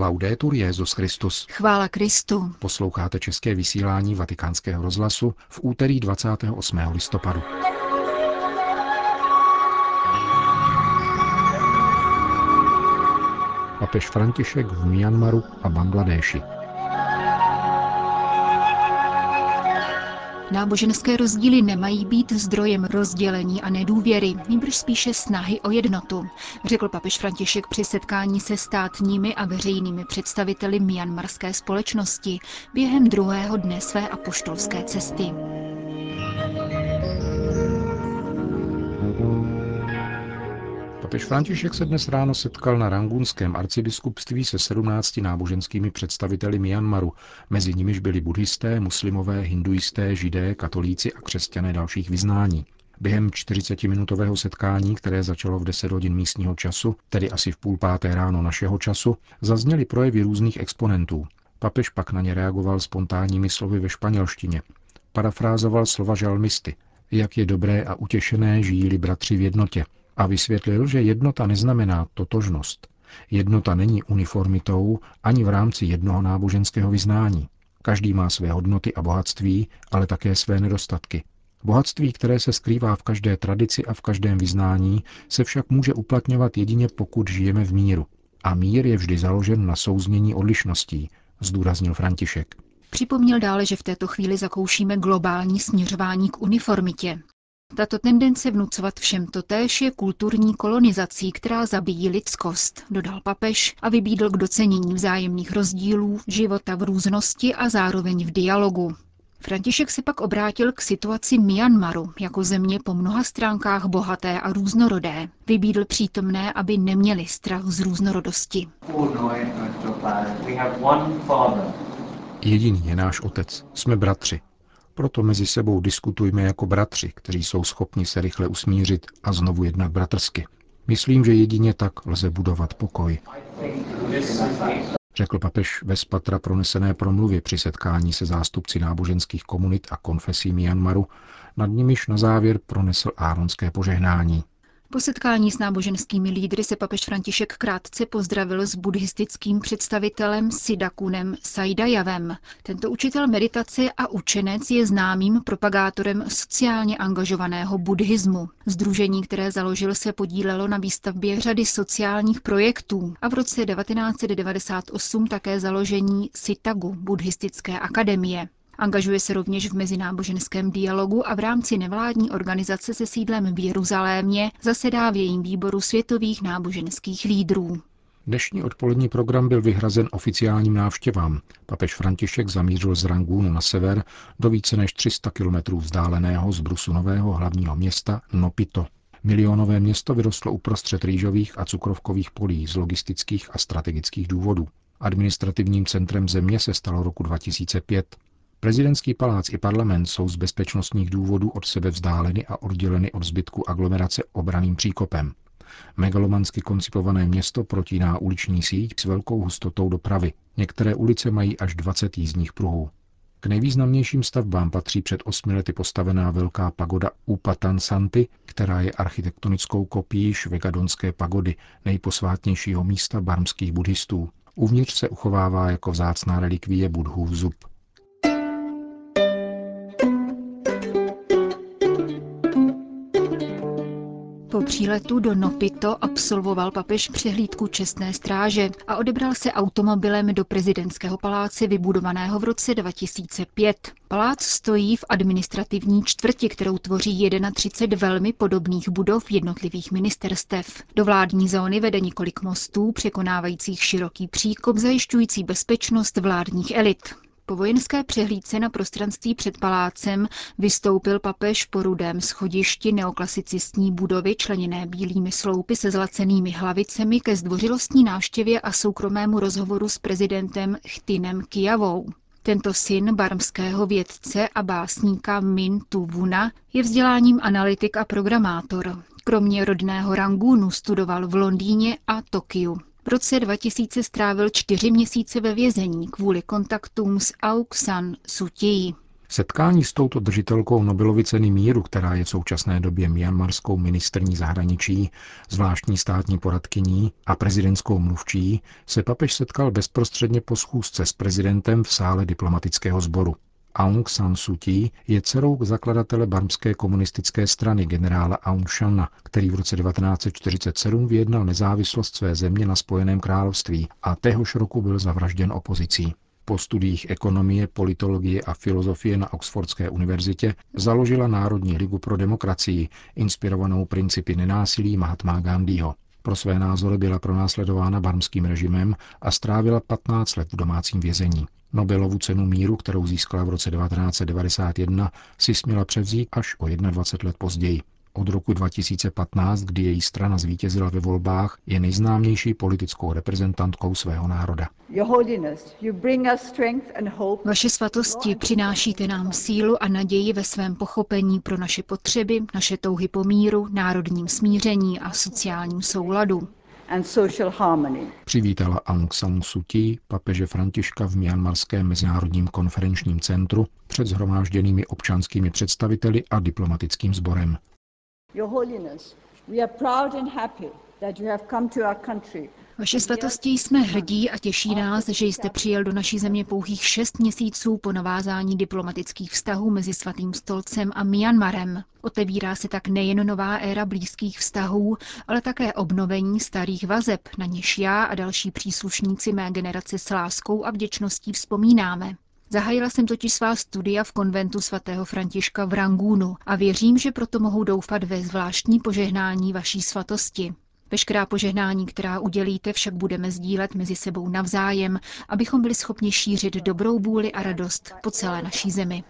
Laudetur Jezus Christus. Chvála Kristu. Posloucháte české vysílání Vatikánského rozhlasu v úterý 28. listopadu. Papež František v Myanmaru a Bangladéši. Náboženské rozdíly nemají být zdrojem rozdělení a nedůvěry, nýbrž spíše snahy o jednotu, řekl papež František při setkání se státními a veřejnými představiteli myanmarské společnosti během druhého dne své apoštolské cesty. Papež František se dnes ráno setkal na rangunském arcibiskupství se 17 náboženskými představiteli Myanmaru, mezi nimiž byli buddhisté, muslimové, hinduisté, židé, katolíci a křesťané dalších vyznání. Během 40-minutového setkání, které začalo v 10 hodin místního času, tedy asi v půl páté ráno našeho času, zazněly projevy různých exponentů. Papež pak na ně reagoval spontánními slovy ve španělštině. Parafrázoval slova žalmisty. Jak je dobré a utěšené žijí bratři v jednotě, a vysvětlil, že jednota neznamená totožnost. Jednota není uniformitou ani v rámci jednoho náboženského vyznání. Každý má své hodnoty a bohatství, ale také své nedostatky. Bohatství, které se skrývá v každé tradici a v každém vyznání, se však může uplatňovat jedině pokud žijeme v míru. A mír je vždy založen na souznění odlišností, zdůraznil František. Připomněl dále, že v této chvíli zakoušíme globální směřování k uniformitě. Tato tendence vnucovat všem totéž je kulturní kolonizací, která zabíjí lidskost, dodal papež a vybídl k docenění vzájemných rozdílů, života v různosti a zároveň v dialogu. František se pak obrátil k situaci Myanmaru jako země po mnoha stránkách bohaté a různorodé. Vybídl přítomné, aby neměli strach z různorodosti. Jediný je náš otec. Jsme bratři. Proto mezi sebou diskutujme jako bratři, kteří jsou schopni se rychle usmířit a znovu jednat bratrsky. Myslím, že jedině tak lze budovat pokoj. Řekl papež ve spatra pronesené promluvě při setkání se zástupci náboženských komunit a konfesí Myanmaru, nad nimiž na závěr pronesl áronské požehnání. Po setkání s náboženskými lídry se papež František krátce pozdravil s buddhistickým představitelem Sidakunem Saidajavem. Tento učitel meditace a učenec je známým propagátorem sociálně angažovaného buddhismu. Združení, které založil, se podílelo na výstavbě řady sociálních projektů a v roce 1998 také založení Sitagu, buddhistické akademie. Angažuje se rovněž v mezináboženském dialogu a v rámci nevládní organizace se sídlem v Jeruzalémě zasedá v jejím výboru světových náboženských lídrů. Dnešní odpolední program byl vyhrazen oficiálním návštěvám. Papež František zamířil z Rangúnu na sever do více než 300 kilometrů vzdáleného z Brusu nového hlavního města Nopito. Milionové město vyrostlo uprostřed rýžových a cukrovkových polí z logistických a strategických důvodů. Administrativním centrem země se stalo roku 2005. Prezidentský palác i parlament jsou z bezpečnostních důvodů od sebe vzdáleny a odděleny od zbytku aglomerace obraným příkopem. Megalomansky koncipované město protíná uliční síť s velkou hustotou dopravy. Některé ulice mají až 20 jízdních pruhů. K nejvýznamnějším stavbám patří před osmi lety postavená velká pagoda Upatan Santi, která je architektonickou kopií švegadonské pagody, nejposvátnějšího místa barmských buddhistů. Uvnitř se uchovává jako vzácná relikvie budhův zub. Po příletu do Nopito absolvoval papež přehlídku čestné stráže a odebral se automobilem do prezidentského paláce vybudovaného v roce 2005. Palác stojí v administrativní čtvrti, kterou tvoří 31 velmi podobných budov jednotlivých ministerstev. Do vládní zóny vede několik mostů, překonávajících široký příkop, zajišťující bezpečnost vládních elit. Po vojenské přehlídce na prostranství před palácem vystoupil papež po rudém schodišti neoklasicistní budovy členěné bílými sloupy se zlacenými hlavicemi ke zdvořilostní návštěvě a soukromému rozhovoru s prezidentem Chtinem Kijavou. Tento syn barmského vědce a básníka Min Vuna je vzděláním analytik a programátor. Kromě rodného Rangunu studoval v Londýně a Tokiu. V roce 2000 strávil čtyři měsíce ve vězení kvůli kontaktům s Aung San Suu Kyi. Setkání s touto držitelkou Nobelovy ceny míru, která je v současné době myanmarskou ministrní zahraničí, zvláštní státní poradkyní a prezidentskou mluvčí, se papež setkal bezprostředně po schůzce s prezidentem v sále diplomatického sboru. Aung San Suu Kyi je dcerou zakladatele barmské komunistické strany generála Aung Shana, který v roce 1947 vyjednal nezávislost své země na Spojeném království a téhož roku byl zavražděn opozicí. Po studiích ekonomie, politologie a filozofie na Oxfordské univerzitě založila Národní ligu pro demokracii, inspirovanou principy nenásilí Mahatma Gandhiho. Pro své názory byla pronásledována barmským režimem a strávila 15 let v domácím vězení. Nobelovu cenu míru, kterou získala v roce 1991, si směla převzít až o 21 let později. Od roku 2015, kdy její strana zvítězila ve volbách, je nejznámější politickou reprezentantkou svého národa. Vaše svatosti, přinášíte nám sílu a naději ve svém pochopení pro naše potřeby, naše touhy po míru, národním smíření a sociálním souladu. Přivítala Aung San Suu Kyi, papeže Františka v Myanmarském mezinárodním konferenčním centru před zhromážděnými občanskými představiteli a diplomatickým sborem. Vaše svatosti jsme hrdí a těší nás, že jste přijel do naší země pouhých šest měsíců po navázání diplomatických vztahů mezi Svatým stolcem a Myanmarem. Otevírá se tak nejen nová éra blízkých vztahů, ale také obnovení starých vazeb, na něž já a další příslušníci mé generace s láskou a vděčností vzpomínáme. Zahájila jsem totiž svá studia v konventu svatého Františka v Rangúnu a věřím, že proto mohu doufat ve zvláštní požehnání vaší svatosti. Veškerá požehnání, která udělíte, však budeme sdílet mezi sebou navzájem, abychom byli schopni šířit dobrou vůli a radost po celé naší zemi.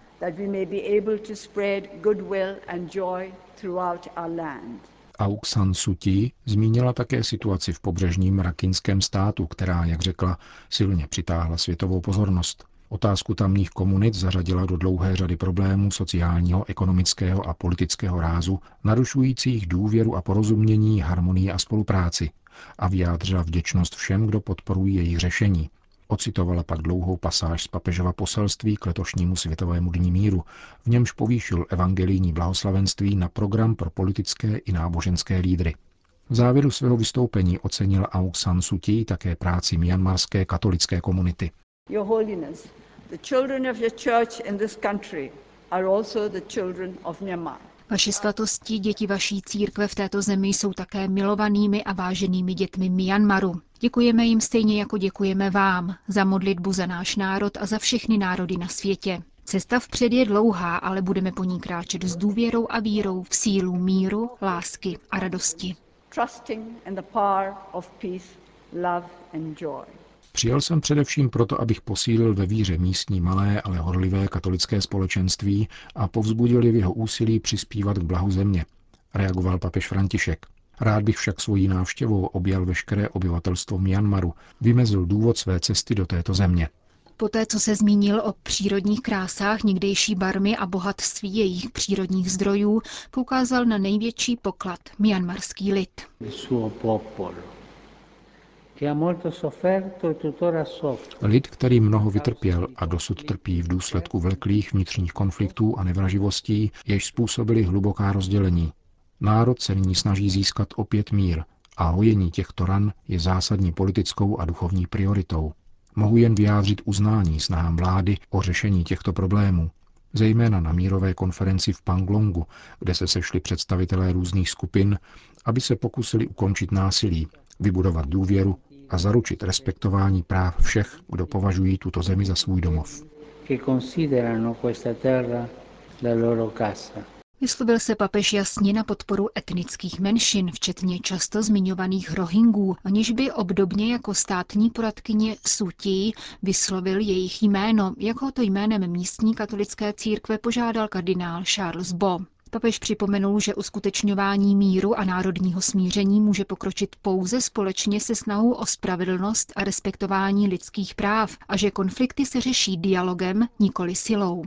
Aung San Suu Kyi zmínila také situaci v pobřežním rakinském státu, která, jak řekla, silně přitáhla světovou pozornost. Otázku tamních komunit zařadila do dlouhé řady problémů sociálního, ekonomického a politického rázu, narušujících důvěru a porozumění, harmonii a spolupráci a vyjádřila vděčnost všem, kdo podporují jejich řešení. Ocitovala pak dlouhou pasáž z papežova poselství k letošnímu Světovému dní míru, v němž povýšil evangelijní blahoslavenství na program pro politické i náboženské lídry. V závěru svého vystoupení ocenil Aung San Suu Kyi také práci myanmarské katolické komunity. Your Holiness, the children of your church in this country are also the children of Myanmar. Vaši svatosti, děti vaší církve v této zemi jsou také milovanými a váženými dětmi Myanmaru. Děkujeme jim stejně jako děkujeme vám za modlitbu za náš národ a za všechny národy na světě. Cesta vpřed je dlouhá, ale budeme po ní kráčet s důvěrou a vírou v sílu míru, lásky a radosti. Trusting in the power of peace, love and joy. Přijel jsem především proto, abych posílil ve víře místní malé, ale horlivé katolické společenství a povzbudil je v jeho úsilí přispívat k blahu země, reagoval papež František. Rád bych však svojí návštěvou objal veškeré obyvatelstvo Myanmaru, vymezil důvod své cesty do této země. Poté, co se zmínil o přírodních krásách někdejší barmy a bohatství jejich přírodních zdrojů, poukázal na největší poklad, myanmarský lid. E Lid, který mnoho vytrpěl a dosud trpí v důsledku vleklých vnitřních konfliktů a nevraživostí, jež způsobili hluboká rozdělení. Národ se nyní snaží získat opět mír a hojení těchto ran je zásadní politickou a duchovní prioritou. Mohu jen vyjádřit uznání snahám vlády o řešení těchto problémů, zejména na mírové konferenci v Panglongu, kde se sešli představitelé různých skupin, aby se pokusili ukončit násilí, vybudovat důvěru a zaručit respektování práv všech, kdo považují tuto zemi za svůj domov. Vyslovil se papež jasně na podporu etnických menšin, včetně často zmiňovaných Rohingů, aniž by obdobně jako státní poradkyně Sutí vyslovil jejich jméno, jako to jménem místní katolické církve požádal kardinál Charles Bo. Papež připomenul, že uskutečňování míru a národního smíření může pokročit pouze společně se snahou o spravedlnost a respektování lidských práv a že konflikty se řeší dialogem, nikoli silou.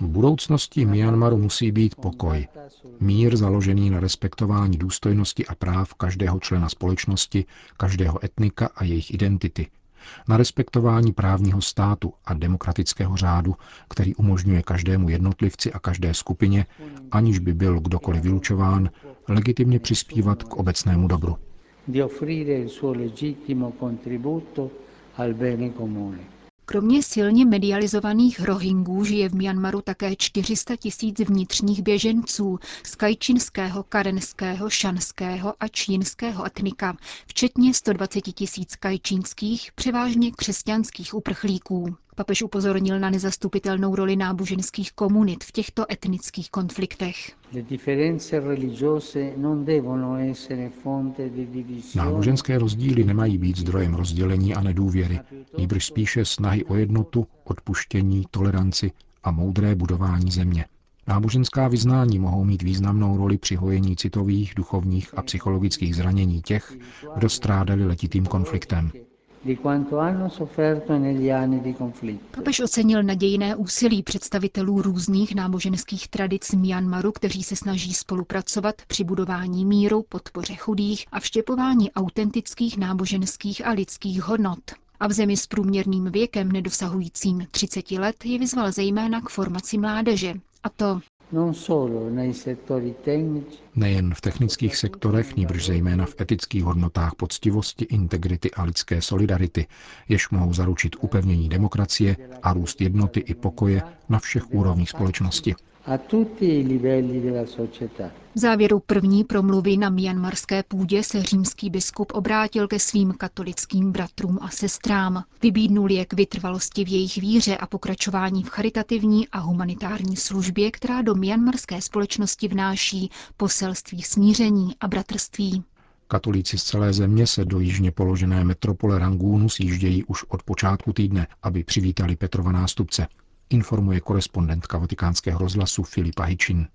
V budoucnosti Myanmaru musí být pokoj. Mír založený na respektování důstojnosti a práv každého člena společnosti, každého etnika a jejich identity, na respektování právního státu a demokratického řádu, který umožňuje každému jednotlivci a každé skupině, aniž by byl kdokoliv vylučován, legitimně přispívat k obecnému dobru. Kromě silně medializovaných Rohingů žije v Myanmaru také 400 tisíc vnitřních běženců z kajčinského, karenského, šanského a čínského etnika, včetně 120 tisíc kajčínských, převážně křesťanských uprchlíků. Papež upozornil na nezastupitelnou roli náboženských komunit v těchto etnických konfliktech. Náboženské rozdíly nemají být zdrojem rozdělení a nedůvěry, nýbrž spíše snahy o jednotu, odpuštění, toleranci a moudré budování země. Náboženská vyznání mohou mít významnou roli při hojení citových, duchovních a psychologických zranění těch, kdo strádali letitým konfliktem. Papež ocenil nadějné úsilí představitelů různých náboženských tradic Myanmaru, kteří se snaží spolupracovat při budování míru, podpoře chudých a vštěpování autentických náboženských a lidských hodnot. A v zemi s průměrným věkem nedosahujícím 30 let je vyzval zejména k formaci mládeže, a to Nejen v technických sektorech, níbrž zejména v etických hodnotách poctivosti, integrity a lidské solidarity, jež mohou zaručit upevnění demokracie a růst jednoty i pokoje na všech úrovních společnosti. V závěru první promluvy na mianmarské půdě se římský biskup obrátil ke svým katolickým bratrům a sestrám. Vybídnul je k vytrvalosti v jejich víře a pokračování v charitativní a humanitární službě, která do mianmarské společnosti vnáší poselství smíření a bratrství. Katolíci z celé země se do jižně položené metropole Rangúnu sjíždějí už od počátku týdne, aby přivítali Petrova nástupce informuje korespondentka vatikánského rozhlasu Filipa Hičin.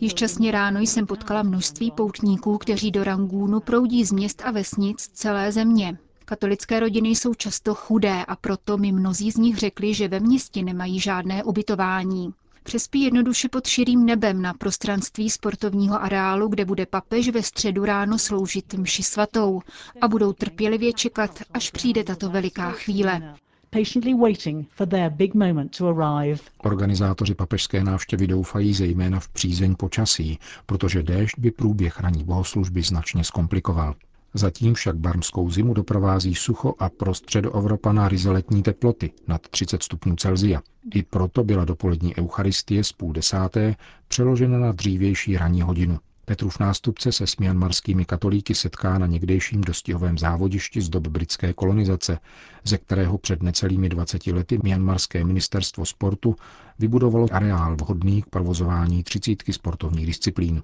Již časně ráno jsem potkala množství poutníků, kteří do Rangúnu proudí z měst a vesnic celé země. Katolické rodiny jsou často chudé a proto mi mnozí z nich řekli, že ve městě nemají žádné ubytování. Přespí jednoduše pod širým nebem na prostranství sportovního areálu, kde bude papež ve středu ráno sloužit mši svatou a budou trpělivě čekat, až přijde tato veliká chvíle Organizátoři papežské návštěvy doufají zejména v přízeň počasí, protože déšť by průběh raní bohoslužby značně zkomplikoval. Zatím však barmskou zimu doprovází sucho a pro středoevropana rizoletní teploty nad 30 stupňů Celzia. I proto byla dopolední eucharistie z půl desáté přeložena na dřívější ranní hodinu. Petrův nástupce se s mianmarskými katolíky setká na někdejším dostihovém závodišti z dob britské kolonizace, ze kterého před necelými 20 lety mianmarské ministerstvo sportu vybudovalo areál vhodný k provozování třicítky sportovních disciplín.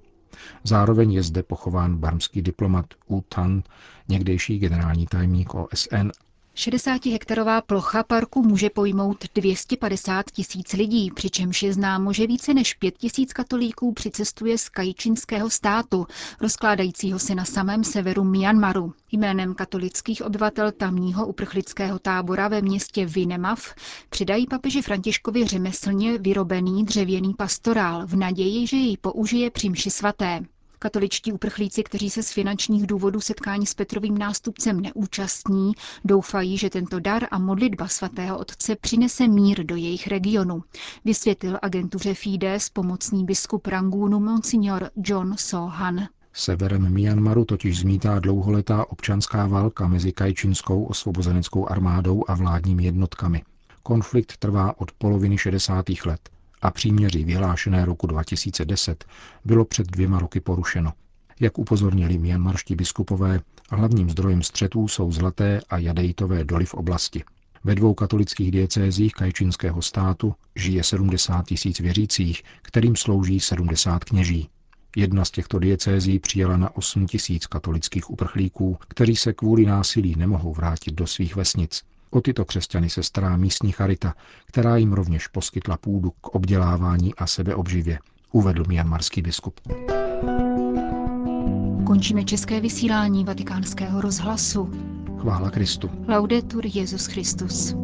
Zároveň je zde pochován barmský diplomat U Tan, někdejší generální tajemník OSN 60-hektarová plocha parku může pojmout 250 tisíc lidí, přičemž je známo, že více než 5 tisíc katolíků přicestuje z kajčinského státu, rozkládajícího se na samém severu Myanmaru. Jménem katolických obyvatel tamního uprchlického tábora ve městě Vinemav přidají papeži Františkovi řemeslně vyrobený dřevěný pastorál v naději, že jej použije při mši svaté. Katoličtí uprchlíci, kteří se z finančních důvodů setkání s Petrovým nástupcem neúčastní, doufají, že tento dar a modlitba svatého otce přinese mír do jejich regionu, vysvětlil agentuře Fides pomocný biskup Rangúnu Monsignor John Sohan. Severem Myanmaru totiž zmítá dlouholetá občanská válka mezi kajčinskou osvobozeneckou armádou a vládními jednotkami. Konflikt trvá od poloviny 60. let a příměří vyhlášené roku 2010 bylo před dvěma roky porušeno. Jak upozornili mianmarští biskupové, hlavním zdrojem střetů jsou zlaté a jadejtové doly v oblasti. Ve dvou katolických diecézích kajčinského státu žije 70 tisíc věřících, kterým slouží 70 kněží. Jedna z těchto diecézí přijala na 8 tisíc katolických uprchlíků, kteří se kvůli násilí nemohou vrátit do svých vesnic. O tyto křesťany se stará místní charita, která jim rovněž poskytla půdu k obdělávání a sebeobživě, uvedl mianmarský biskup. Končíme české vysílání vatikánského rozhlasu. Chvála Kristu. Laudetur Jezus Christus.